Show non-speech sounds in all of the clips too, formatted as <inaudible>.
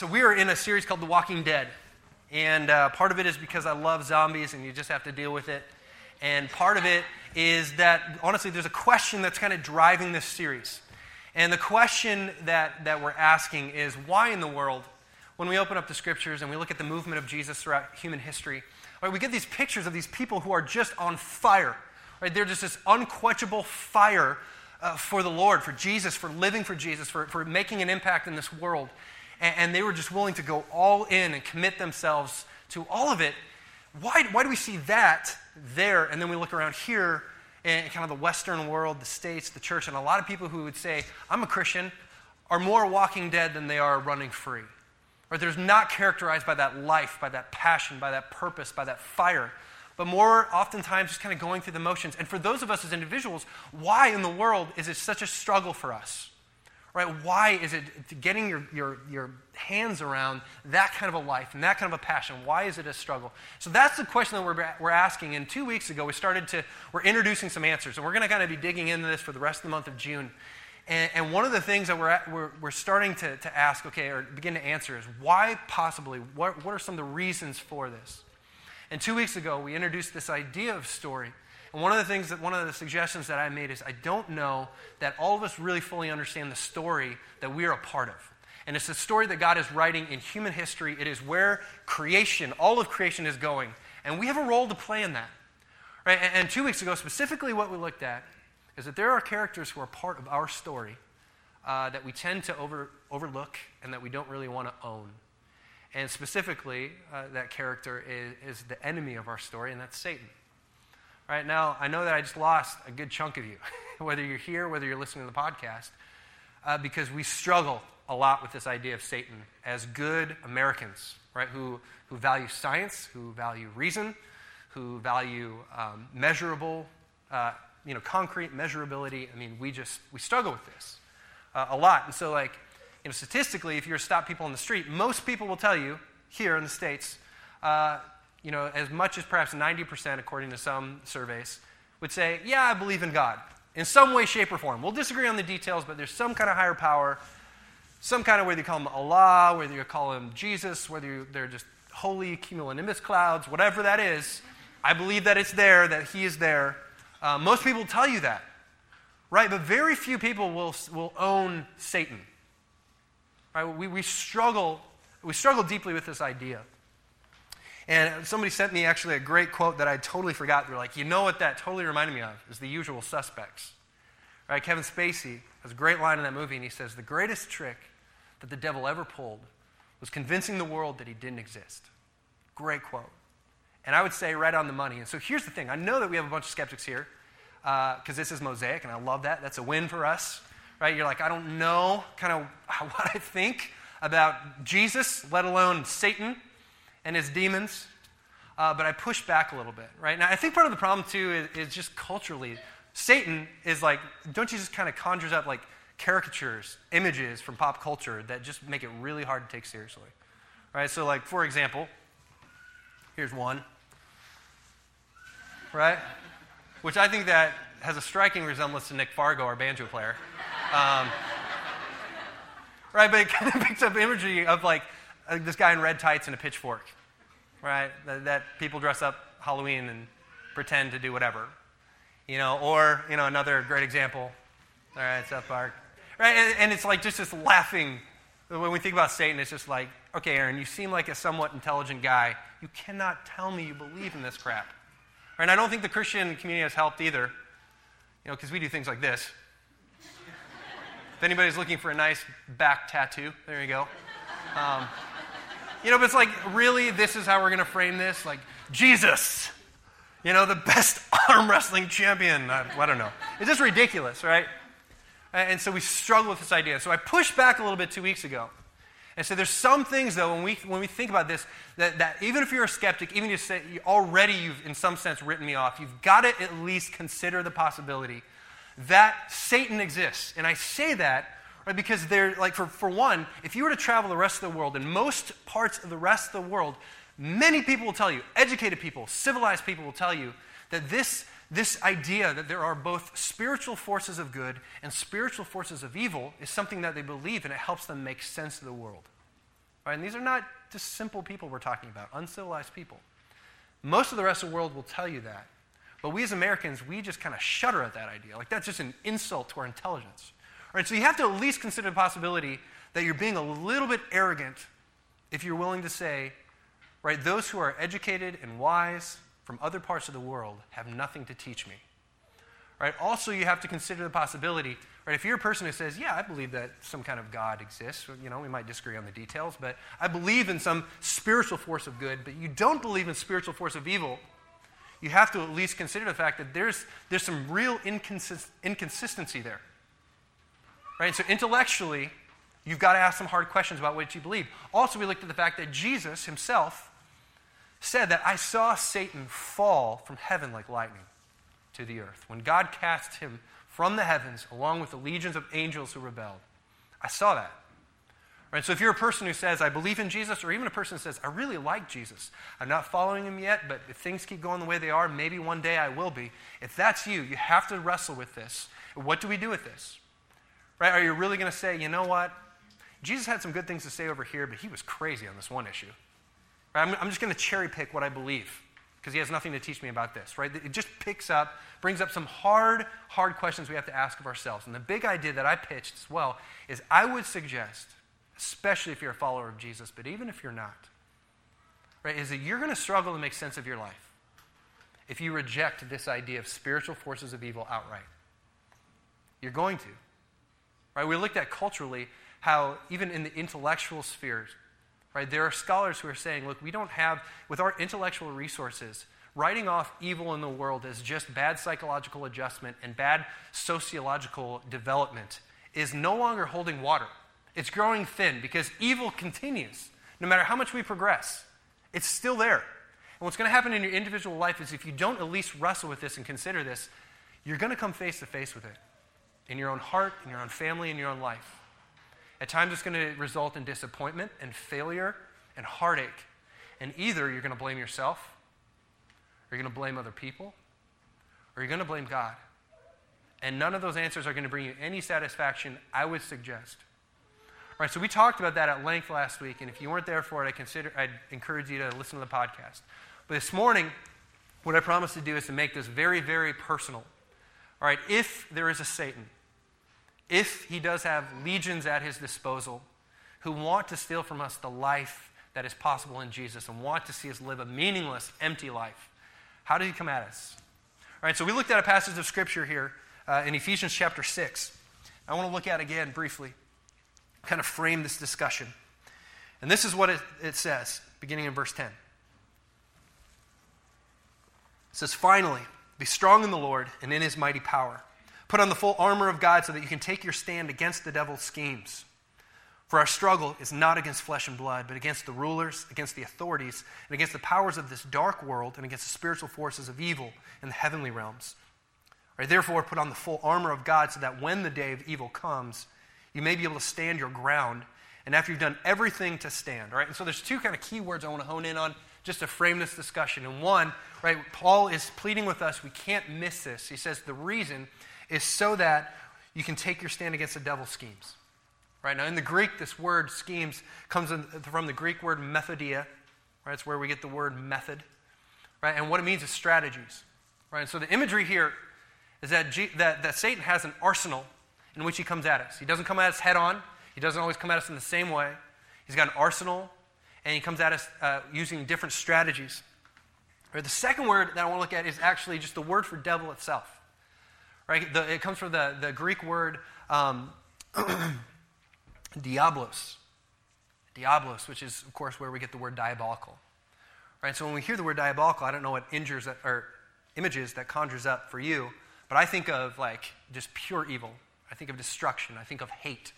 So, we are in a series called The Walking Dead. And uh, part of it is because I love zombies and you just have to deal with it. And part of it is that, honestly, there's a question that's kind of driving this series. And the question that, that we're asking is why in the world, when we open up the scriptures and we look at the movement of Jesus throughout human history, right, we get these pictures of these people who are just on fire. Right? They're just this unquenchable fire uh, for the Lord, for Jesus, for living for Jesus, for, for making an impact in this world. And, and they were just willing to go all in and commit themselves to all of it. Why, why do we see that there? And then we look around here in kind of the Western world, the states, the church, and a lot of people who would say, I'm a Christian, are more walking dead than they are running free. Or they're not characterized by that life, by that passion, by that purpose, by that fire, but more oftentimes just kind of going through the motions. And for those of us as individuals, why in the world is it such a struggle for us? Right? Why is it getting your, your, your hands around that kind of a life and that kind of a passion? Why is it a struggle? So that's the question that we're, we're asking. And two weeks ago, we started to, we're introducing some answers. And we're going to kind of be digging into this for the rest of the month of June. And, and one of the things that we're, at, we're, we're starting to, to ask, okay, or begin to answer is why possibly? What, what are some of the reasons for this? And two weeks ago, we introduced this idea of story. And one of the things that, one of the suggestions that I made is I don't know that all of us really fully understand the story that we are a part of. And it's the story that God is writing in human history. It is where creation, all of creation is going. And we have a role to play in that. Right? And, two weeks ago, specifically, what we looked at is that there are characters who are part of our story uh, that we tend to over, overlook and that we don't really want to own. And specifically, uh, that character is, is the enemy of our story, and that's Satan. Right now, I know that I just lost a good chunk of you, <laughs> whether you're here, whether you're listening to the podcast, uh, because we struggle a lot with this idea of Satan as good Americans, right? Who, who value science, who value reason, who value um, measurable, uh, you know, concrete measurability. I mean, we just we struggle with this uh, a lot. And so, like, you know, statistically, if you were to stop people on the street, most people will tell you here in the states uh, you know, as much as perhaps 90%, according to some surveys, would say, Yeah, I believe in God in some way, shape, or form. We'll disagree on the details, but there's some kind of higher power, some kind of whether you call him Allah, whether you call him Jesus, whether you, they're just holy cumulonimbus clouds, whatever that is. I believe that it's there, that He is there. Uh, most people tell you that, right? But very few people will, will own Satan. Right? We, we struggle we struggle deeply with this idea. And somebody sent me actually a great quote that I totally forgot. They're like, you know what that totally reminded me of? Is the usual suspects. Right? Kevin Spacey has a great line in that movie, and he says, The greatest trick that the devil ever pulled was convincing the world that he didn't exist. Great quote. And I would say right on the money. And so here's the thing I know that we have a bunch of skeptics here because uh, this is Mosaic, and I love that. That's a win for us. Right? You're like, I don't know kind of <laughs> what I think about Jesus, let alone Satan and his demons, uh, but I push back a little bit, right? Now, I think part of the problem, too, is, is just culturally. Satan is like, don't you just kind of conjures up like caricatures, images from pop culture that just make it really hard to take seriously, right? So, like, for example, here's one, right? Which I think that has a striking resemblance to Nick Fargo, our banjo player. Um, <laughs> right? But it kind of <laughs> picks up imagery of like uh, this guy in red tights and a pitchfork, right? That, that, people dress up Halloween and pretend to do whatever, you know. Or you know, another great example, all right, South Park, right? And, and it's like just this laughing. When we think about Satan, it's just like, okay, Aaron, you seem like a somewhat intelligent guy. You cannot tell me you believe in this crap. Right? And I don't think the Christian community has helped either, you know, because we do things like this. if anybody's looking for a nice back tattoo, there you go. Um, you know, but it's like, really, this is how we're going to frame this? Like, Jesus, you know, the best <laughs> arm wrestling champion. I, I don't know. It's just ridiculous, right? And so we struggle with this idea. So I pushed back a little bit two weeks ago. And so there's some things, though, when we, when we think about this, that, that even if you're a skeptic, even if say, you already you've, in some sense, written me off, you've got to at least consider the possibility that Satan exists. And I say that Right? Because they're like, for, for one, if you were to travel the rest of the world, in most parts of the rest of the world, many people will tell you, educated people, civilized people will tell you, that this, this idea that there are both spiritual forces of good and spiritual forces of evil is something that they believe and it helps them make sense of the world. Right? And these are not just simple people we're talking about, uncivilized people. Most of the rest of the world will tell you that. But we as Americans, we just kind of shudder at that idea. Like that's just an insult to our intelligence. So you have to at least consider the possibility that you're being a little bit arrogant if you're willing to say, right, those who are educated and wise from other parts of the world have nothing to teach me. Right? Also, you have to consider the possibility, right? If you're a person who says, "Yeah, I believe that some kind of God exists," you know, we might disagree on the details, but I believe in some spiritual force of good, but you don't believe in spiritual force of evil, you have to at least consider the fact that there's there's some real inconsist- inconsistency there. Right? So intellectually, you've got to ask some hard questions about what you believe. Also, we looked at the fact that Jesus himself said that I saw Satan fall from heaven like lightning to the earth. When God cast him from the heavens along with the legions of angels who rebelled. I saw that. Right? So if you're a person who says, I believe in Jesus, or even a person who says, I really like Jesus, I'm not following him yet, but if things keep going the way they are, maybe one day I will be. If that's you, you have to wrestle with this. What do we do with this? Right? Are you really going to say, you know what? Jesus had some good things to say over here, but he was crazy on this one issue. Right? I'm, I'm just going to cherry pick what I believe because he has nothing to teach me about this, right? It just picks up, brings up some hard, hard questions we have to ask of ourselves. And the big idea that I pitched as well is I would suggest, especially if you're a follower of Jesus, but even if you're not, right, is that you're going to struggle to make sense of your life if you reject this idea of spiritual forces of evil outright. You're going to. Right? We looked at culturally how even in the intellectual spheres, Right? There are scholars who are saying, look, we don't have, with our intellectual resources, writing off evil in the world as just bad psychological adjustment and bad sociological development is no longer holding water. It's growing thin because evil continues. No matter how much we progress, it's still there. And what's going to happen in your individual life is if you don't at least wrestle with this and consider this, you're going to come face to face with it in your own heart, in your own family, in your own life. At times, it's going to result in disappointment and failure and heartache. And either you're going to blame yourself, or you're going to blame other people, or you're going to blame God. And none of those answers are going to bring you any satisfaction, I would suggest. All right, so we talked about that at length last week, and if you weren't there for it, I consider, I'd encourage you to listen to the podcast. But this morning, what I promise to do is to make this very, very personal. All right, if there is a Satan, if he does have legions at his disposal who want to steal from us the life that is possible in Jesus and want to see us live a meaningless, empty life, how did he come at us? All right, so we looked at a passage of scripture here uh, in Ephesians chapter 6. I want to look at again briefly, kind of frame this discussion. And this is what it, it says, beginning in verse 10. It says, Finally, be strong in the Lord and in his mighty power. Put on the full armor of God so that you can take your stand against the devil's schemes. For our struggle is not against flesh and blood, but against the rulers, against the authorities, and against the powers of this dark world, and against the spiritual forces of evil in the heavenly realms. Right, therefore, put on the full armor of God so that when the day of evil comes, you may be able to stand your ground. And after you've done everything to stand, right? And so there's two kind of key words I want to hone in on just to frame this discussion. And one, right, Paul is pleading with us, we can't miss this. He says the reason is so that you can take your stand against the devil's schemes. Right now, in the Greek, this word schemes comes from the Greek word methodia. Right, it's where we get the word method. Right, and what it means is strategies. Right, and so the imagery here is that, G, that, that Satan has an arsenal in which he comes at us. He doesn't come at us head on. He doesn't always come at us in the same way. He's got an arsenal, and he comes at us uh, using different strategies. Right, the second word that I want to look at is actually just the word for devil itself. Right? The, it comes from the, the Greek word um, <clears throat> diablos. Diablos, which is, of course, where we get the word diabolical. Right? So when we hear the word diabolical, I don't know what injures that, or images that conjures up for you, but I think of like just pure evil. I think of destruction. I think of hate.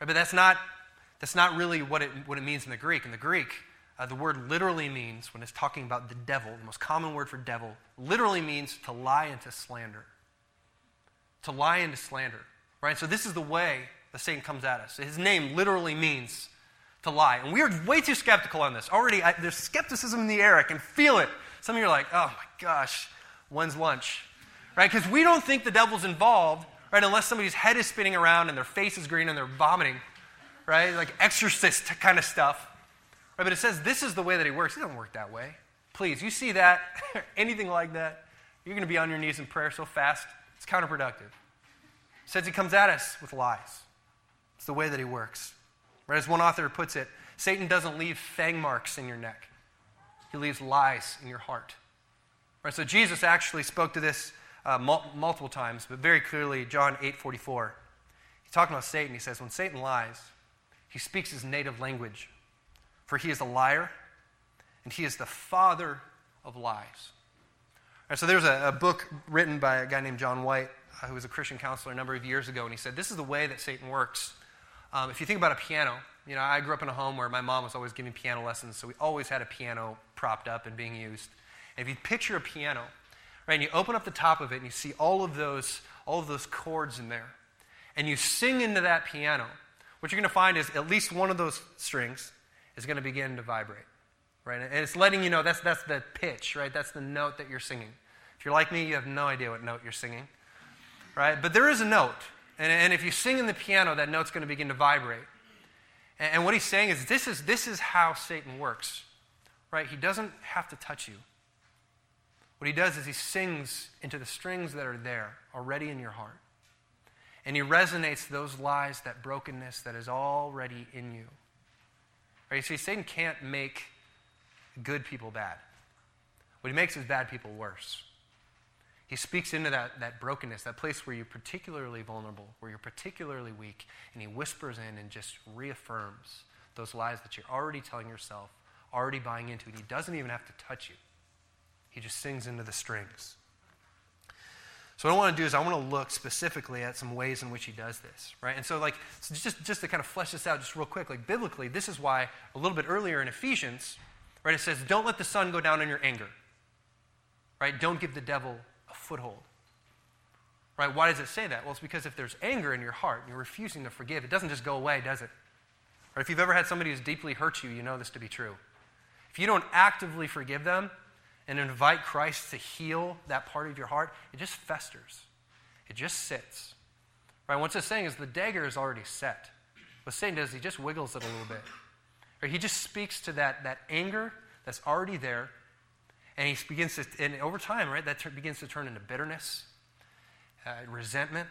Right? But that's not, that's not really what it, what it means in the Greek. In the Greek, uh, the word literally means, when it's talking about the devil, the most common word for devil, literally means to lie and to slander to lie and to slander. Right? So this is the way the Satan comes at us. His name literally means to lie. And we are way too skeptical on this. Already, I, there's skepticism in the air. I can feel it. Some of you are like, oh my gosh, when's lunch? Right? Because we don't think the devil's involved, right, unless somebody's head is spinning around and their face is green and they're vomiting. right? Like exorcist kind of stuff. Right? But it says this is the way that he works. He doesn't work that way. Please, you see that, <laughs> anything like that, you're going to be on your knees in prayer so fast, it's counterproductive. It says he comes at us with lies. It's the way that he works. Right? As one author puts it, Satan doesn't leave fang marks in your neck. He leaves lies in your heart. Right? So Jesus actually spoke to this uh, mul- multiple times, but very clearly, John 8:44. He's talking about Satan. He says, when Satan lies, he speaks his native language, for he is a liar, and he is the father of lies. And so there's a, a, book written by a guy named John White, uh, who was a Christian counselor a number of years ago, and he said, This is the way that Satan works. Um, if you think about a piano, you know, I grew up in a home where my mom was always giving piano lessons, so we always had a piano propped up and being used. And if you picture a piano, right, and you open up the top of it and you see all of those, all of those chords in there, and you sing into that piano, what you're going to find is at least one of those strings is going to begin to vibrate. Right? And it's letting you know that's, that's the pitch, right? That's the note that you're singing. If you're like me, you have no idea what note you're singing. Right? But there is a note. And, and if you sing in the piano, that note's going to begin to vibrate. And, and what he's saying is this, is this is how Satan works. Right? He doesn't have to touch you. What he does is he sings into the strings that are there already in your heart. And he resonates those lies, that brokenness that is already in you. Right? You see, Satan can't make good people bad. What he makes is bad people worse. He speaks into that, that brokenness, that place where you're particularly vulnerable, where you're particularly weak, and he whispers in and just reaffirms those lies that you're already telling yourself, already buying into, and he doesn't even have to touch you. He just sings into the strings. So what I want to do is I want to look specifically at some ways in which he does this, right? And so like so just just to kind of flesh this out just real quick, like biblically, this is why a little bit earlier in Ephesians, right, it says, "Don't let the sun go down in your anger." Right? Don't give the devil a foothold. Right? Why does it say that? Well, it's because if there's anger in your heart and you're refusing to forgive, it doesn't just go away, does it? Right? If you've ever had somebody who's deeply hurt you, you know this to be true. If you don't actively forgive them, and invite Christ to heal that part of your heart, it just festers. It just sits. Right? What's it's saying is the dagger is already set. What Satan does, he just wiggles it a little bit. Or he just speaks to that, that anger that's already there, and he begins to, and over time, right, that begins to turn into bitterness, uh, resentment.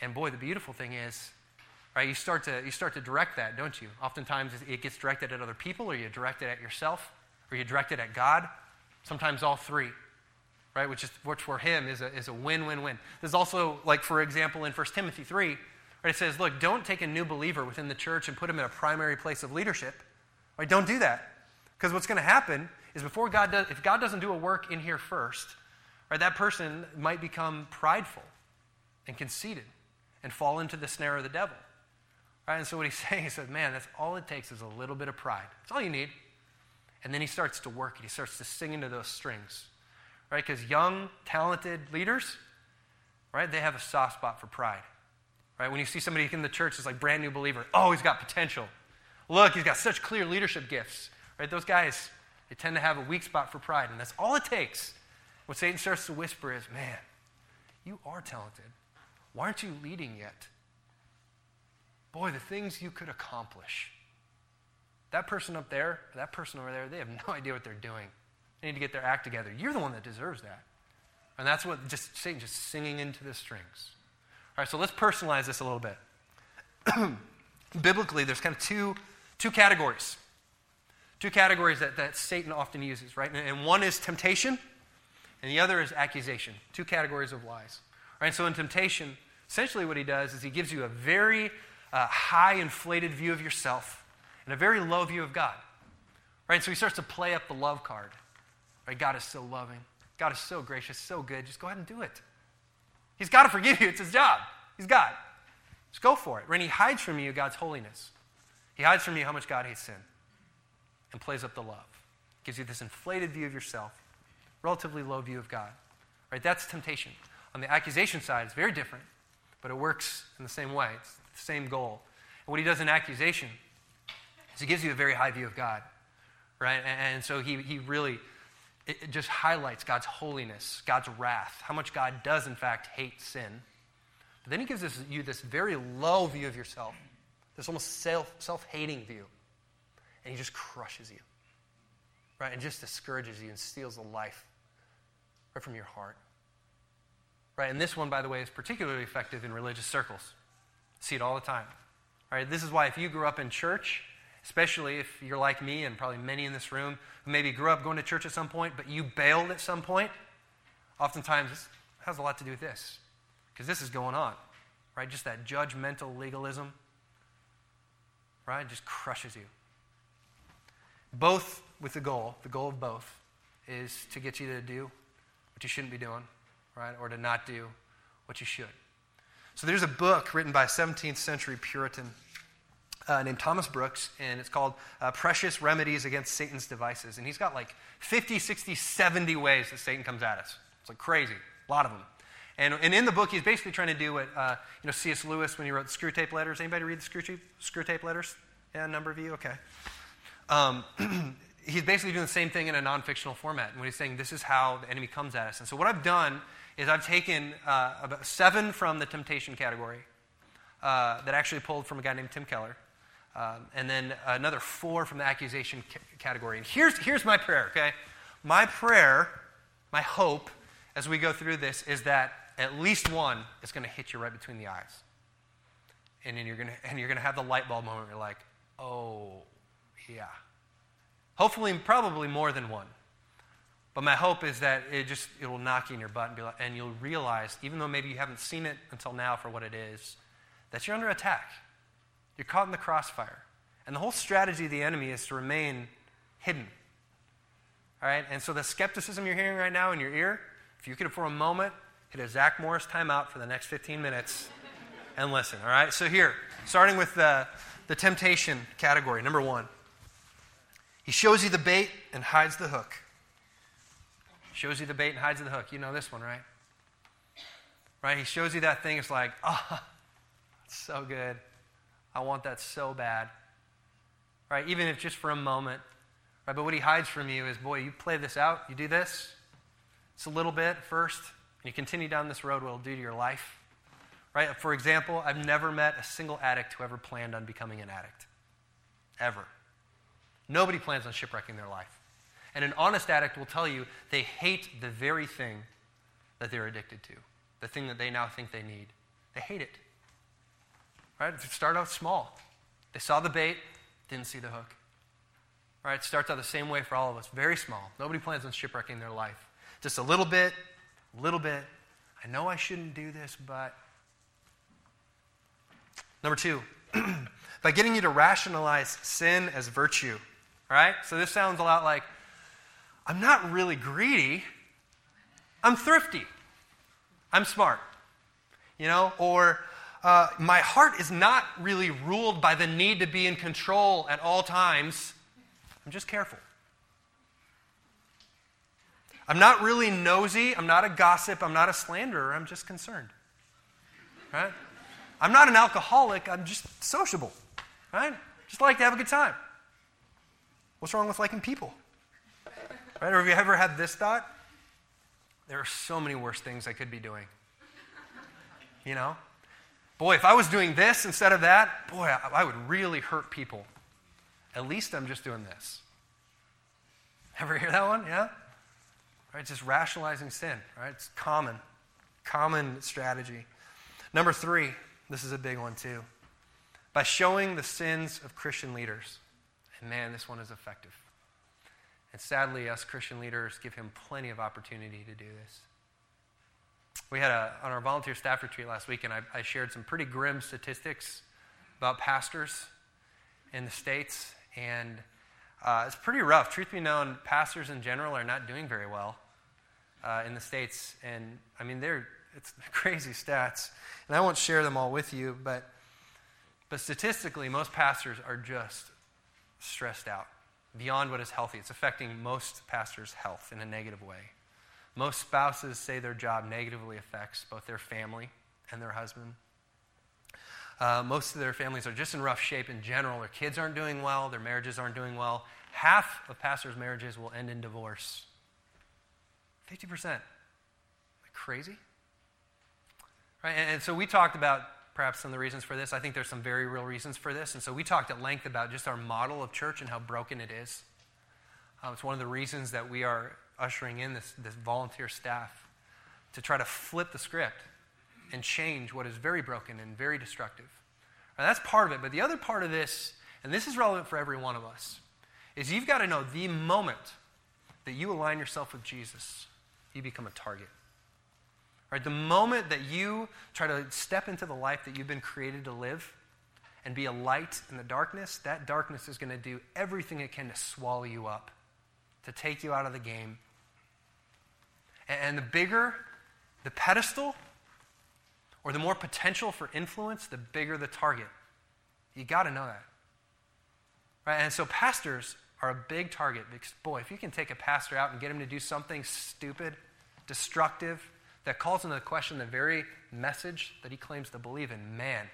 And boy, the beautiful thing is, right, you start to you start to direct that, don't you? Oftentimes it gets directed at other people, or you direct it at yourself, or you direct it at God sometimes all three, right? Which, is, which for him is a, is a win win win. There's also, like, for example, in 1 Timothy 3, right, it says, look, don't take a new believer within the church and put him in a primary place of leadership. Right? Don't do that. Because what's going to happen is before God does, if God doesn't do a work in here first, right, that person might become prideful and conceited and fall into the snare of the devil. Right? And so what he's <laughs> saying, he says, man, that's all it takes is a little bit of pride. That's all you need. And then he starts to work it. He starts to sing into those strings, right? Because young, talented leaders, right, they have a soft spot for pride, right? When you see somebody in the church that's like brand new believer, oh, he's got potential. Look, he's got such clear leadership gifts, right? Those guys, they tend to have a weak spot for pride, and that's all it takes. What Satan starts to whisper is, man, you are talented. Why aren't you leading yet? Boy, the things you could accomplish. That person up there, that person over there, they have no <laughs> idea what they're doing. They need to get their act together. You're the one that deserves that. And that's what just Satan just singing into the strings. All right, so let's personalize this a little bit. <clears throat> Biblically, there's kind of two, two categories. Two categories that, that Satan often uses, right? And, and one is temptation, and the other is accusation. Two categories of lies. Right? So in temptation, essentially what he does is he gives you a very uh, high inflated view of yourself and a very low view of God. Right? So he starts to play up the love card. Right? God is so loving. God is so gracious, so good. Just go ahead and do it. He's got to forgive you. It's his job. He's God. Just go for it. And he hides from you God's holiness. He hides from you how much God hates sin and plays up the love. Gives you this inflated view of yourself, relatively low view of God. Right? That's temptation. On the accusation side, it's very different, but it works in the same way. It's the same goal. And what he does in accusation is he gives you a very high view of God, right? And, and so he, he really it, it just highlights God's holiness, God's wrath, how much God does, in fact, hate sin. But then he gives this, you this very low view of yourself, this almost self self hating view. And he just crushes you, right? And just discourages you and steals the life right from your heart. Right? And this one, by the way, is particularly effective in religious circles. See it all the time. Right? This is why if you grew up in church, especially if you're like me and probably many in this room who maybe grew up going to church at some point, but you bailed at some point, oftentimes this has a lot to do with this. Because this is going on. Right? Just that judgmental legalism. Right? Just crushes you. Both with the goal, the goal of both is to get you to do what you shouldn't be doing right? Or to not do what you should. So there's a book written by a 17th century Puritan uh, named Thomas Brooks, and it's called uh, Precious Remedies Against Satan's Devices. And he's got like 50, 60, 70 ways that Satan comes at us. It's like crazy, a lot of them. And, and in the book, he's basically trying to do what uh, you know C.S. Lewis when he wrote the Screwtape Letters. Anybody read the Screwtape Letters? Yeah, a number of you? Okay. Um, <clears throat> he's basically doing the same thing in a non fictional format. And when he's saying this is how the enemy comes at us. And so what I've done is I've taken uh, about seven from the temptation category uh, that actually pulled from a guy named Tim Keller, um, and then another four from the accusation c- category. And here's, here's my prayer, okay? My prayer, my hope as we go through this is that at least one is going to hit you right between the eyes. And then you're going to, and you're going to have the light bulb moment where you're like, oh, yeah. Hopefully, probably more than one. But my hope is that it just it will knock you in your butt and, be like, and you'll realize, even though maybe you haven't seen it until now for what it is, that you're under attack. You're caught in the crossfire. And the whole strategy of the enemy is to remain hidden. All right? And so the skepticism you're hearing right now in your ear, if you could for a moment hit a Zach Morris timeout for the next 15 minutes and listen. All right? So here, starting with the, the temptation category, number one. He shows you the bait and hides the hook. Shows you the bait and hides the hook. You know this one, right? Right? He shows you that thing. It's like, <laughs> oh, so good. I want that so bad. Right? Even if just for a moment. Right? But what he hides from you is, boy, you play this out, you do this. It's a little bit first, and you continue down this road, what it'll do to your life. Right? For example, I've never met a single addict who ever planned on becoming an addict. Ever. Nobody plans on shipwrecking their life. And an honest addict will tell you they hate the very thing that they're addicted to, the thing that they now think they need. They hate it. Right? Start out small. They saw the bait, didn't see the hook. Right? It starts out the same way for all of us, very small. Nobody plans on shipwrecking their life. Just a little bit, a little bit. I know I shouldn't do this, but. Number two, <clears throat> by getting you to rationalize sin as virtue. Right? So this sounds a lot like, I'm not really greedy. I'm thrifty. I'm smart. You know, or uh, my heart is not really ruled by the need to be in control at all times. I'm just careful. I'm not really nosy. I'm not a gossip. I'm not a slanderer. I'm just concerned. Right? I'm not an alcoholic. I'm just sociable. Right? Just like to have a good time. What's wrong with liking people? Right? Or have you ever had this thought? There are so many worse things I could be doing. You know? Boy, if I was doing this instead of that, boy, I, I would really hurt people. At least I'm just doing this. Ever hear that one? Yeah? Right? Just rationalizing sin, right? It's common. Common strategy. Number three, this is a big one too. By showing the sins of Christian leaders. And man, this one is effective. And sadly, us Christian leaders give him plenty of opportunity to do this. We had a, on our volunteer staff retreat last week, and I, I shared some pretty grim statistics about pastors in the States. And uh, it's pretty rough. Truth be known, pastors in general are not doing very well uh, in the States. And I mean, they're, it's <laughs> crazy stats. And I won't share them all with you, but, but statistically, most pastors are just stressed out beyond what is healthy. It's affecting most pastors' health in a negative way. Most spouses say their job negatively affects both their family and their husband. Uh, most of their families are just in rough shape in general. Their kids aren't doing well, their marriages aren't doing well. Half of pastors' marriages will end in divorce. 50%. Like crazy? Right? And, and so we talked about perhaps some of the reasons for this. I think there's some very real reasons for this. And so we talked at length about just our model of church and how broken it is. Um, it's one of the reasons that we are ushering in this, this volunteer staff to try to flip the script and change what is very broken and very destructive. Right, that's part of it. But the other part of this, and this is relevant for every one of us, is you've got to know the moment that you align yourself with Jesus, you become a target. Right? The moment that you try to step into the life that you've been created to live and be a light in the darkness, that darkness is going to do everything it can to swallow you up, to take you out of the game. And the bigger the pedestal or the more potential for influence, the bigger the target. You got to know that. Right? And so pastors are a big target because, boy, if you can take a pastor out and get him to do something stupid, destructive, that calls into question the very message that he claims to believe in, man,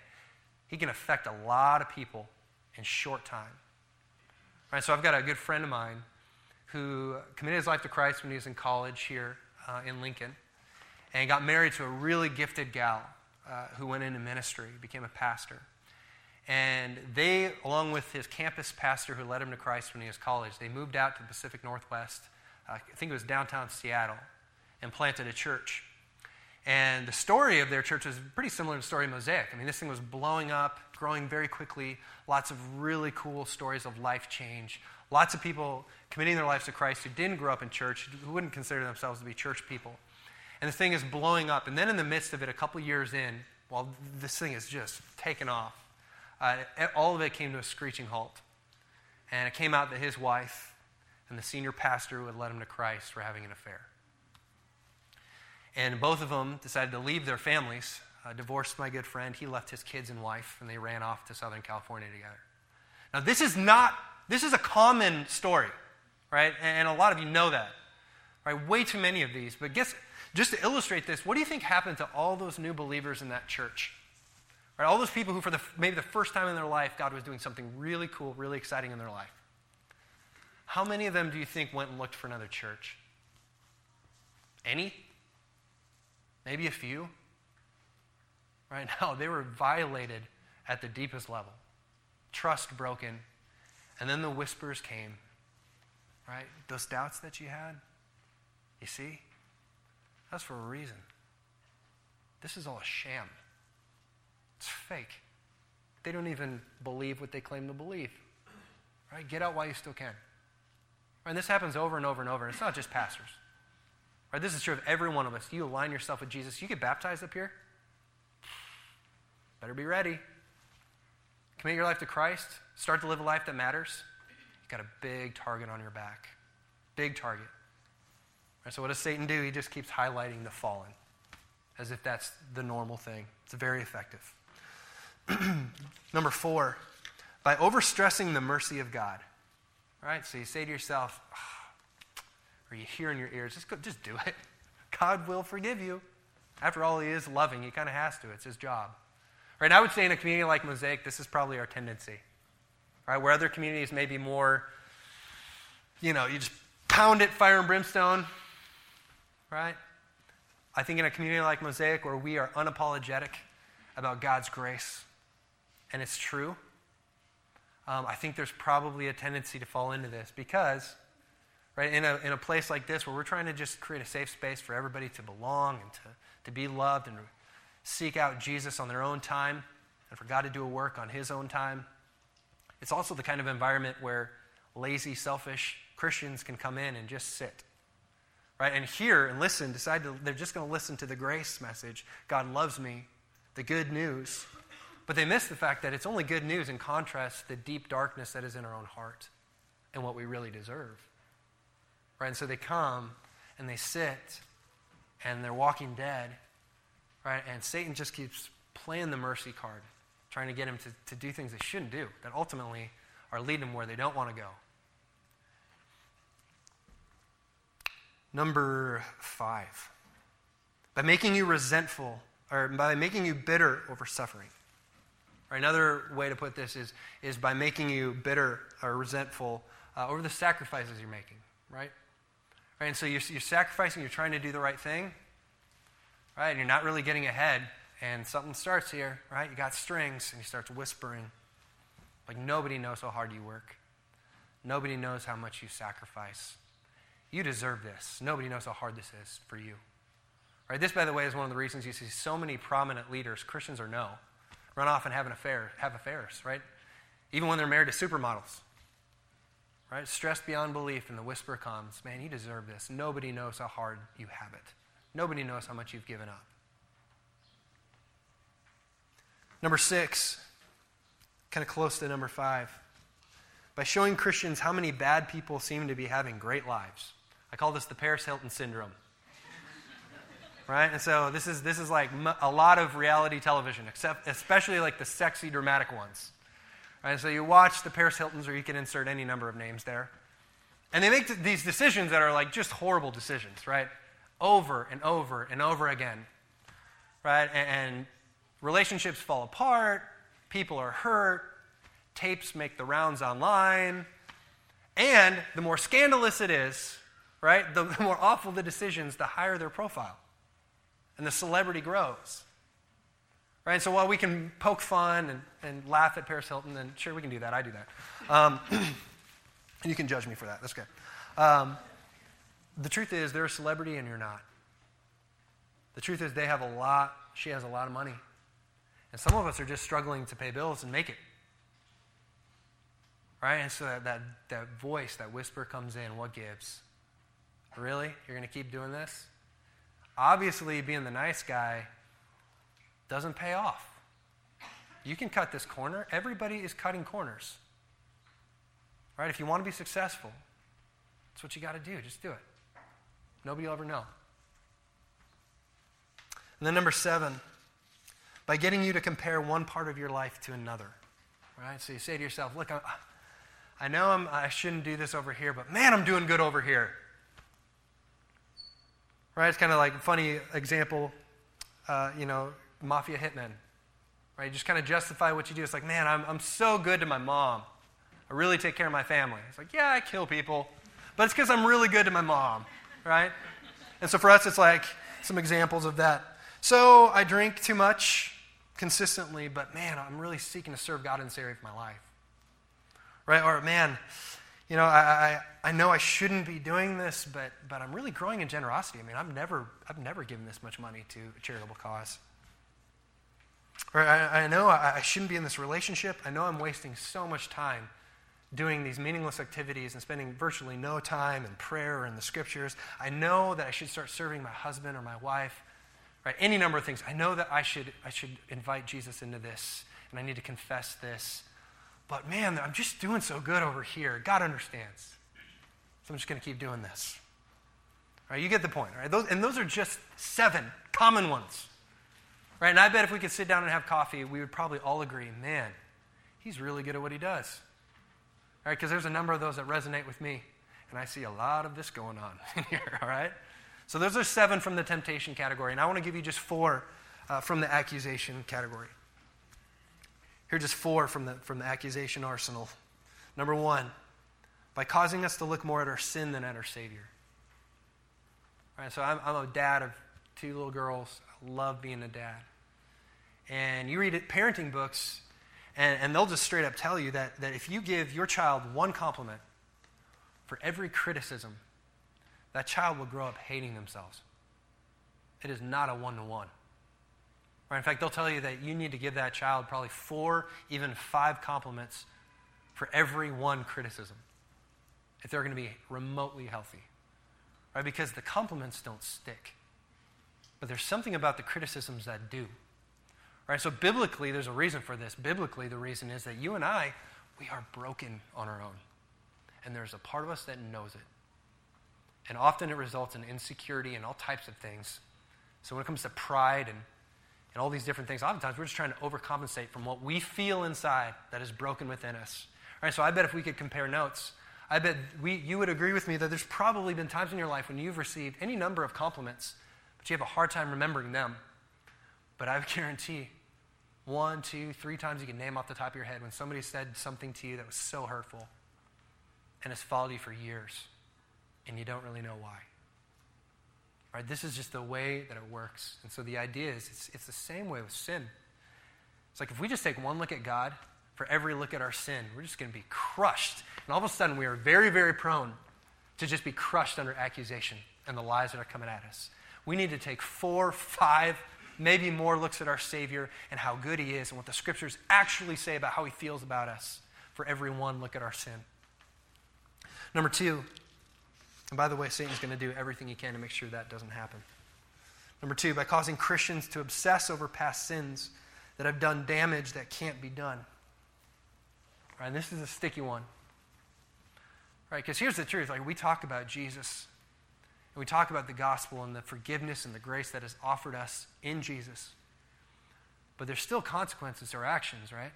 he can affect a lot of people in short time. Right, so I've got a good friend of mine who committed his life to Christ when he was in college here uh, in Lincoln and got married to a really gifted gal uh, who went into ministry, became a pastor. And they, along with his campus pastor who led him to Christ when he was college, they moved out to the Pacific Northwest, uh, I think it was downtown Seattle, and planted a church. And the story of their church is pretty similar to the story of Mosaic. I mean, this thing was blowing up, growing very quickly, lots of really cool stories of life change, lots of people committing their lives to Christ who didn't grow up in church, who wouldn't consider themselves to be church people. And the thing is blowing up. And then in the midst of it, a couple years in, while this thing is just taken off, uh, all of it came to a screeching halt. And it came out that his wife and the senior pastor who had led him to Christ were having an affair. And both of them decided to leave their families. Uh, divorced my good friend. He left his kids and wife, and they ran off to Southern California together. Now, this is not, this is a common story, right? And a lot of you know that, right? Way too many of these. But guess, just to illustrate this, what do you think happened to all those new believers in that church? Right, all those people who, for the, maybe the first time in their life, God was doing something really cool, really exciting in their life. How many of them do you think went and looked for another church? Any? Maybe a few? Right <laughs> now, they were violated at the deepest level. Trust broken. And then the whispers came. Right? Those doubts that you had. You see? That's for a reason. This is all a sham. It's fake. They don't even believe what they claim to believe. Right? Get out while you still can. And this happens over and over and over. It's not just pastors. Right? This is true of every one of us. You align yourself with Jesus. You get baptized up here. Better be ready. Commit your life to Christ. Start to live a life that matters. You've got a big target on your back. Big target. Right, so, what does Satan do? He just keeps highlighting the fallen as if that's the normal thing. It's very effective. <clears throat> Number four, by overstressing the mercy of God. Right, so you say to yourself, oh, or you hear in your ears, just, go, just do it. <laughs> God will forgive you. After all, He is loving. He kind of has to. It's His job. Right, I would say in a community like Mosaic, this is probably our tendency. Right, where other communities may be more, you know, you just pound it, fire and brimstone, right? I think in a community like Mosaic where we are unapologetic about God's grace, and it's true, um, I think there's probably a tendency to fall into this because, right, in a, in a place like this where we're trying to just create a safe space for everybody to belong and to, to be loved and seek out Jesus on their own time and for God to do a work on His own time, it's also the kind of environment where lazy, selfish Christians can come in and just sit right? And hear and listen, decide to, they're just going to listen to the grace message. God loves me, the good news. But they miss the fact that it's only good news in contrast to the deep darkness that is in our own heart and what we really deserve. Right? And so they come and they sit and they're walking dead. Right? And Satan just keeps playing the mercy card, trying to get him to, to do things they shouldn't do, that ultimately are leading them where they don't want to go. Number five, by making you resentful, or by making you bitter over suffering. Right, another way to put this is, is by making you bitter or resentful uh, over the sacrifices you're making, right? right? And so you're, you're sacrificing, you're trying to do the right thing, right? And you're not really getting ahead, And something starts here, right? You got strings, and he starts whispering. Like nobody knows how hard you work. Nobody knows how much you sacrifice. You deserve this. Nobody knows how hard this is for you. Right? This, by the way, is one of the reasons you see so many prominent leaders, Christians or no, run off and have an affair, have affairs, right? Even when they're married to supermodels. Right? Stressed beyond belief, and the whisper comes, man, you deserve this. Nobody knows how hard you have it. Nobody knows how much you've given up. Number six, kind of close to number five, by showing Christians how many bad people seem to be having great lives. I call this the Paris Hilton syndrome. <laughs> right? And so this is, this is like a lot of reality television, except, especially like the sexy, dramatic ones. Right? So you watch the Paris Hiltons, or you can insert any number of names there. And they make th- these decisions that are like just horrible decisions, right? Over and over and over again. Right? And, and relationships fall apart, people are hurt, tapes make the rounds online. And the more scandalous it is, right, the, the <laughs> more awful the decisions, the higher their profile. And the celebrity grows. Right? So while we can poke fun and, and laugh at Paris Hilton, and sure, we can do that. I do that. Um, <clears throat> you can judge me for that. That's good. Um, the truth is, they're a celebrity and you're not. The truth is, they have a lot, she has a lot of money. And some of us are just struggling to pay bills and make it. Right? And so that, that, that voice, that whisper comes in what gives? Really? You're going to keep doing this? Obviously, being the nice guy doesn't pay off. You can cut this corner. Everybody is cutting corners. Right? If you want to be successful, that's what you got to do. Just do it. Nobody will ever know. And then, number seven, by getting you to compare one part of your life to another. Right? So you say to yourself, look, I, I know I'm, I shouldn't do this over here, but man, I'm doing good over here. Right? It's kind of like a funny example. Uh, you know, mafia hitmen, right? You just kind of justify what you do. It's like, man, I'm, I'm so good to my mom. I really take care of my family. It's like, yeah, I kill people, but it's because I'm really good to my mom, right? And so for us, it's like some examples of that. So I drink too much consistently, but man, I'm really seeking to serve God in this area of my life, right? Or man, you know, I, I, I know I shouldn't be doing this, but, but I'm really growing in generosity. I mean, I've never, I've never given this much money to a charitable cause. Or I, I know I, I shouldn't be in this relationship. I know I'm wasting so much time doing these meaningless activities and spending virtually no time in prayer or in the scriptures. I know that I should start serving my husband or my wife, right? Any number of things. I know that I should, I should invite Jesus into this and I need to confess this. But man, I'm just doing so good over here. God understands. So I'm just going to keep doing this. All right, you get the point, right? Those, and those are just seven common ones. Right? And I bet if we could sit down and have coffee, we would probably all agree, man, he's really good at what he does. All right, because there's a number of those that resonate with me. And I see a lot of this going on <laughs> in here, all right? So those are seven from the temptation category. And I want to give you just four uh, from the accusation category. Here are just four from the, from the accusation arsenal. Number one, by causing us to look more at our sin than at our Savior. All right, so I'm, I'm a dad of two little girls. I love being a dad. And you read parenting books, and, and they'll just straight up tell you that, that if you give your child one compliment for every criticism, that child will grow up hating themselves. It is not a one to one. In fact, they'll tell you that you need to give that child probably four, even five compliments for every one criticism if they're going to be remotely healthy. Right? Because the compliments don't stick. But there's something about the criticisms that do. Right? So biblically, there's a reason for this. Biblically, the reason is that you and I, we are broken on our own. And there's a part of us that knows it. And often it results in insecurity and all types of things. So when it comes to pride and, and all these different things, oftentimes we're just trying to overcompensate from what we feel inside that is broken within us. All right, so I bet if we could compare notes, I bet we, you would agree with me that there's probably been times in your life when you've received any number of compliments but you have a hard time remembering them. But I guarantee one, two, three times you can name off the top of your head when somebody said something to you that was so hurtful and has followed you for years and you don't really know why. Right? This is just the way that it works. And so the idea is it's, it's the same way with sin. It's like if we just take one look at God for every look at our sin, we're just going to be crushed. And all of a sudden, we are very, very prone to just be crushed under accusation and the lies that are coming at us. We need to take four, five, maybe more looks at our Savior and how good He is and what the Scriptures actually say about how He feels about us for every one look at our sin. Number two, and by the way, Satan's going to do everything he can to make sure that doesn't happen. Number two, by causing Christians to obsess over past sins that have done damage that can't be done. Right, and this is a sticky one. Right, because here's the truth. Like we talk about Jesus, we talk about the gospel and the forgiveness and the grace that is offered us in Jesus. But there's still consequences to our actions, right?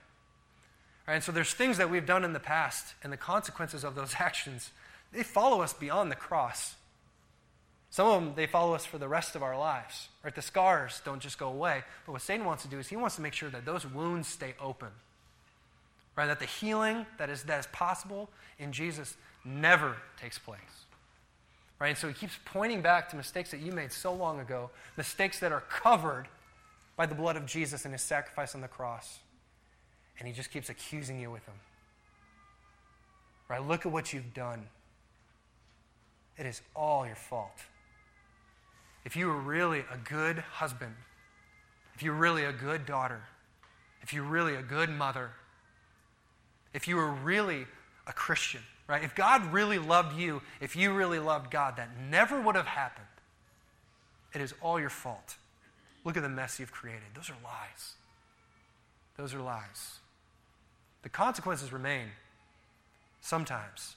And so there's things that we've done in the past, and the consequences of those <laughs> actions they follow us beyond the cross. Some of them, they follow us for the rest of our lives. Right? The scars don't just go away. But what Satan wants to do is he wants to make sure that those wounds stay open. Right? That the healing that is, that is possible in Jesus never takes place. Right? And so he keeps pointing back to mistakes that you made so long ago, mistakes that are covered by the blood of Jesus and his sacrifice on the cross. And he just keeps accusing you with them. Right? Look at what you've done. It is all your fault. If you were really a good husband, if you're really a good daughter, if you're really a good mother, if you were really a Christian, right? If God really loved you, if you really loved God, that never would have happened. It is all your fault. Look at the mess you've created. Those are lies. Those are lies. The consequences remain sometimes,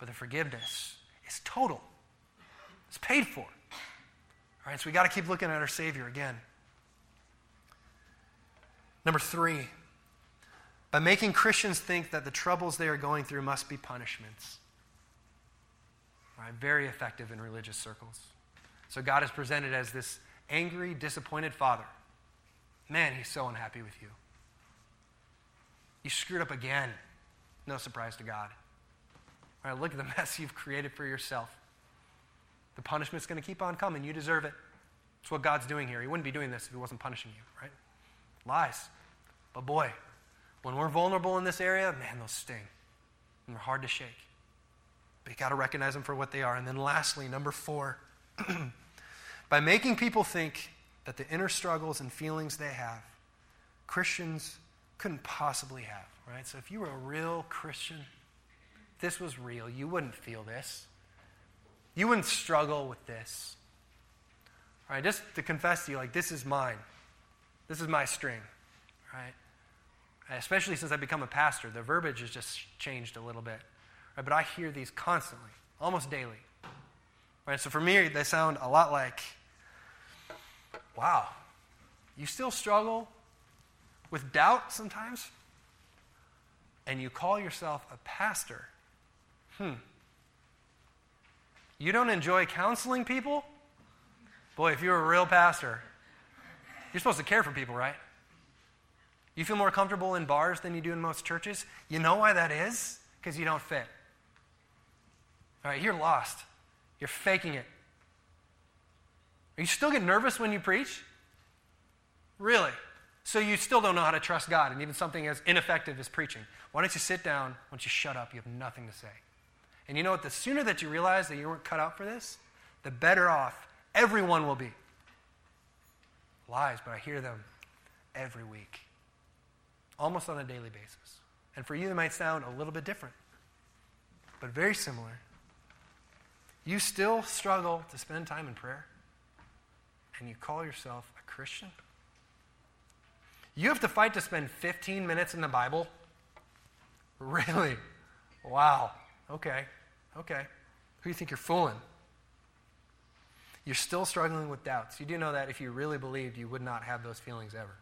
but the forgiveness is total. It's paid for. All right, so we got to keep looking at our Savior again. Number three, by making Christians think that the troubles they are going through must be punishments. Right, very effective in religious circles. So God is presented as this angry, disappointed father. Man, he's so unhappy with you. You screwed up again. No surprise to God. All right, look at the <laughs> mess you've created for yourself. The punishment's going to keep on coming. You deserve it. It's what God's doing here. He wouldn't be doing this if He wasn't punishing you, right? Lies. But boy, when we're vulnerable in this area, man, those sting. And they're hard to shake. But you got to recognize them for what they are. And then lastly, number four, <clears throat> by making people think that the inner struggles and feelings they have, Christians couldn't possibly have, right? So if you were a real Christian, this was real, you wouldn't feel this. You wouldn't struggle with this. All right, just to confess to you, like, this is mine. This is my string, right? Especially since I've become a pastor, the verbiage has just changed a little bit. Right? But I hear these constantly, almost daily. Right? So for me, they sound a lot like, wow, you still struggle with doubt sometimes? And you call yourself a pastor? Hmm. You don't enjoy counseling people? Boy, if you're a real pastor, you're supposed to care for people, right? You feel more comfortable in bars than you do in most churches? You know why that is? Because you don't fit. All right, you're lost. You're faking it. Are you still get nervous when you preach? Really? So you still don't know how to trust God and even something as ineffective as preaching. Why don't you sit down? Why don't you shut up? You have nothing to say. And you know what? The sooner that you realize that you weren't cut out for this, the better off everyone will be. Lies, but I hear them every week, almost on a daily basis. And for you, it might sound a little bit different, but very similar. You still struggle to spend time in prayer, and you call yourself a Christian? You have to fight to spend 15 minutes in the Bible? <laughs> Really? Wow. Okay. Okay. Who do you think you're fooling? You're still struggling with doubts. You do know that if you really believed, you would not have those feelings ever.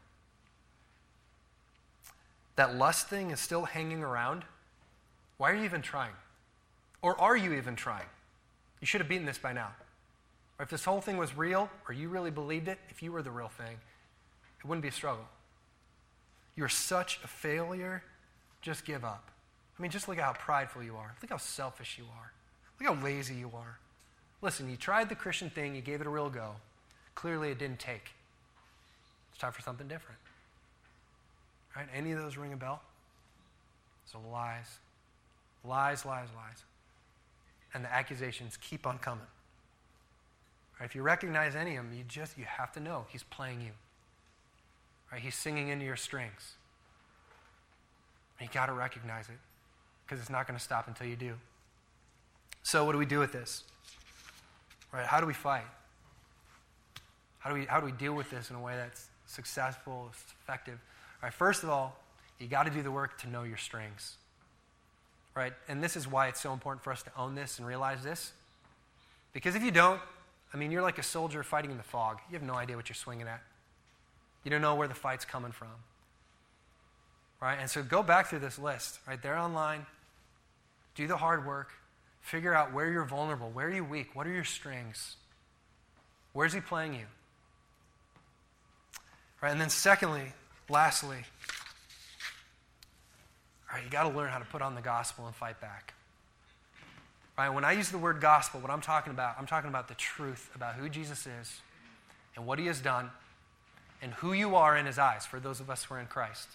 That lust thing is still hanging around. Why are you even trying? Or are you even trying? You should have beaten this by now. Or if this whole thing was real, or you really believed it, if you were the real thing, it wouldn't be a struggle. You're such a failure, just give up. I mean, just look at how prideful you are. Look how selfish you are. Look how lazy you are. Listen, you tried the Christian thing, you gave it a real go. Clearly, it didn't take. It's time for something different. Right? Any of those ring a bell? So lies. Lies, lies, lies. And the accusations keep on coming. Right? If you recognize any of them, you just you have to know he's playing you. Right? He's singing into your strings. You got to recognize it because it's not going to stop until you do. So, what do we do with this? Right? How do we fight? How do we, how do we deal with this in a way that's successful, effective? Right, first of all, you got to do the work to know your strengths. Right? And this is why it's so important for us to own this and realize this. Because if you don't, I mean, you're like a soldier fighting in the fog. You have no idea what you're swinging at. You don't know where the fight's coming from. Right? And so go back through this list, right? They're online. Do the hard work. Figure out where you're vulnerable. Where are you weak? What are your strengths? Where's he playing you? Right? And then, secondly, lastly, all right, you got to learn how to put on the gospel and fight back. Right? When I use the word gospel, what I'm talking about, I'm talking about the truth about who Jesus is and what he has done and who you are in his eyes for those of us who are in Christ.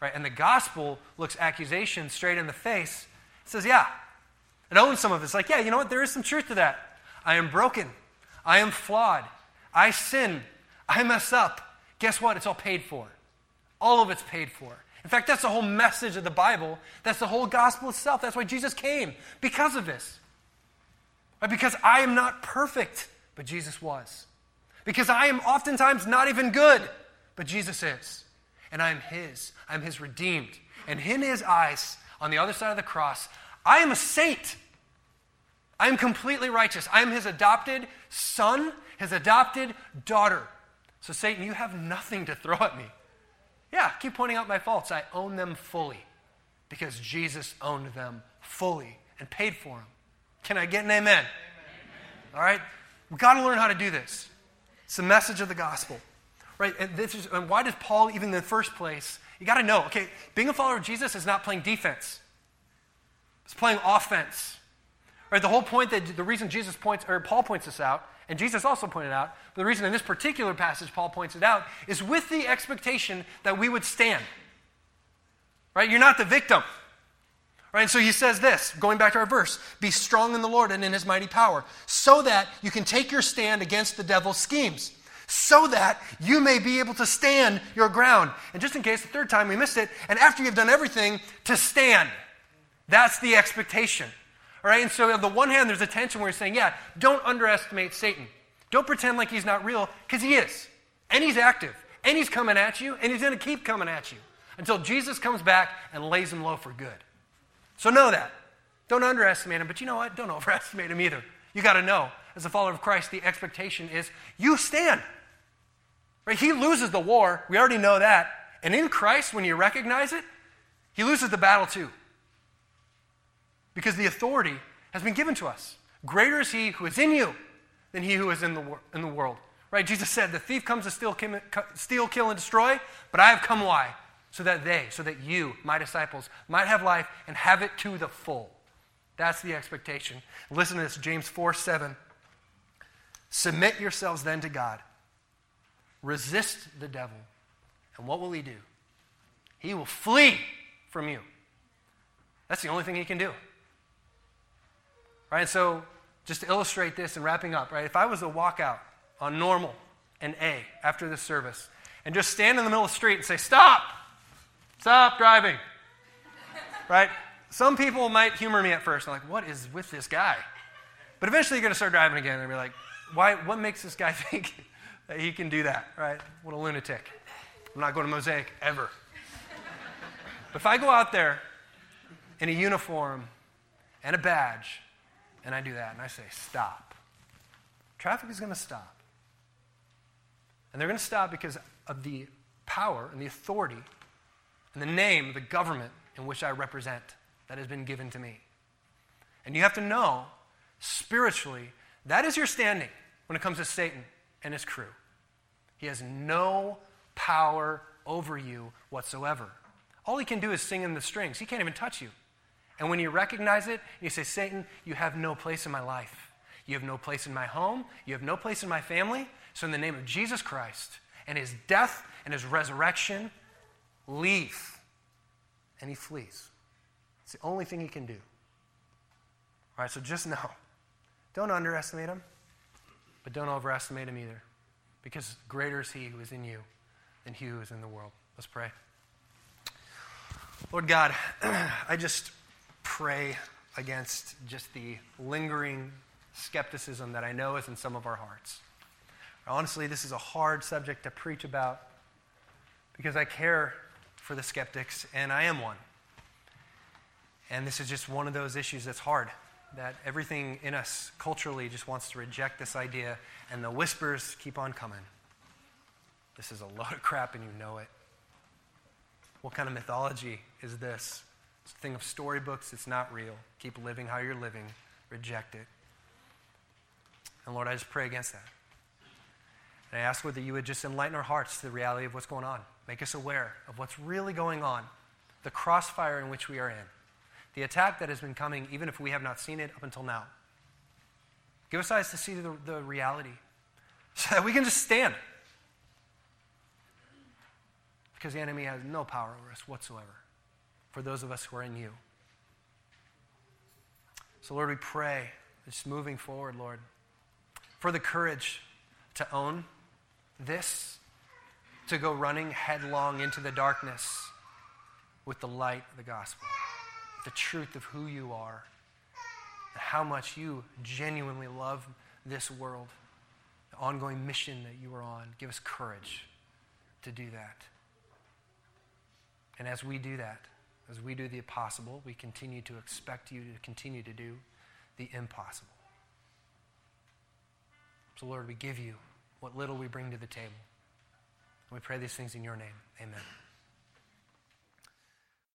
Right? And the gospel looks accusation straight in the face. Says, yeah. It owns some of it. It's like, yeah, you know what? There is some truth to that. I am broken. I am flawed. I sin. I mess up. Guess what? It's all paid for. All of it's paid for. In fact, that's the whole message of the Bible. That's the whole gospel itself. That's why Jesus came, because of this. Because I am not perfect, but Jesus was. Because I am oftentimes not even good, but Jesus is. And I am His. I'm His redeemed. And in His eyes, on the other side of the cross, I am a saint. I am completely righteous. I am His adopted son, His adopted daughter. So, Satan, you have nothing to throw at me. Yeah, keep pointing out my faults. I own them fully because Jesus owned them fully and paid for them. Can I get an amen? amen. All right? We've got to learn how to do this. It's the message of the gospel. Right? And, this is, and why does Paul, even in the first place, you got to know, okay, being a follower of Jesus is not playing defense, it's playing offense. Right? The whole point that the reason Jesus points, or Paul points this out, and Jesus also pointed out, but the reason in this particular passage Paul points it out is with the expectation that we would stand. Right? You're not the victim. Right? And so he says this, going back to our verse Be strong in the Lord and in his mighty power, so that you can take your stand against the devil's schemes, so that you may be able to stand your ground. And just in case the third time we missed it, and after you've done everything, to stand. That's the expectation. All right, and so on the one hand, there's a tension where he's saying, yeah, don't underestimate Satan. Don't pretend like he's not real, because he is. And he's active. And he's coming at you, and he's going to keep coming at you until Jesus comes back and lays him low for good. So know that. Don't underestimate him, but you know what? Don't <laughs> overestimate him either. You got to know, as a follower of Christ, the expectation is you stand. Right? He loses the war. We already know that. And in Christ, when you recognize it, he loses the battle too because the authority has been given to us. Greater is he who is in you than he who is in the, wor- in the world. Right? Jesus said, The thief comes to steal, steal, kill, and destroy, but I have come why? So that they, so that you, my disciples, might have life and have it to the full. That's the expectation. Listen to this James 4 7. Submit yourselves then to God. Resist the devil. And what will he do? He will flee from you. That's the only thing he can do. Right? So, just to illustrate this and wrapping up, right? If I was to walk out on normal and A after this service and just stand in the middle of the street and say, Stop! Stop driving! right? Some people might humor me at first. I'm like, What is with this guy? But eventually you're going to start driving again and be like, Why, What makes this guy <laughs> think that he can do that, right? What a lunatic. I'm not going to Mosaic ever. but if I go out there in a uniform and a badge and I do that and I say, stop. Traffic is going to stop. And they're going to stop because of the power and the authority and the name, of the government in which I represent that has been given to me. And you have to know, spiritually, that is your standing when it comes to Satan and his crew. He has no power over you whatsoever. All he can do is sing in the strings, he can't even touch you. And when you recognize it, you say, Satan, you have no place in my life. You have no place in my home. You have no place in my family. So, in the name of Jesus Christ and his death and his resurrection, leave. And he flees. It's the only thing he can do. All right, so just know don't underestimate him, but don't overestimate him either. Because greater is he who is in you than he who is in the world. Let's pray. Lord God, <clears throat> I just pray against just the lingering skepticism that I know is in some of our hearts. Honestly, this is a hard subject to preach about because I care for the skeptics, and I am one. And this is just one of those issues that's hard, that everything in us culturally just wants to reject this idea, and the whispers keep on coming. This is a load of crap, and you know it. What kind of mythology is this? It's a thing of storybooks. It's not real. Keep living how you're living. Reject it. And Lord, I just pray against that. And I ask whether you would just enlighten our hearts to the reality of what's going on. Make us aware of what's really going on, the crossfire in which we are in, the attack that has been coming, even if we have not seen it up until now. Give us eyes to see the, the reality <laughs> so that we can just stand. Because the enemy has no power over us whatsoever for those of us who are in you. So, Lord, we pray, just moving forward, Lord, for the courage to own this, to go running headlong into the darkness with the light of the gospel, the truth of who you are, and how much you genuinely love this world, the ongoing mission that you are on. Give us courage to do that. And as we do that, as we do the impossible, we continue to expect you to continue to do the impossible. So, Lord, we give you what little we bring to the table. We pray these things in your name. Amen.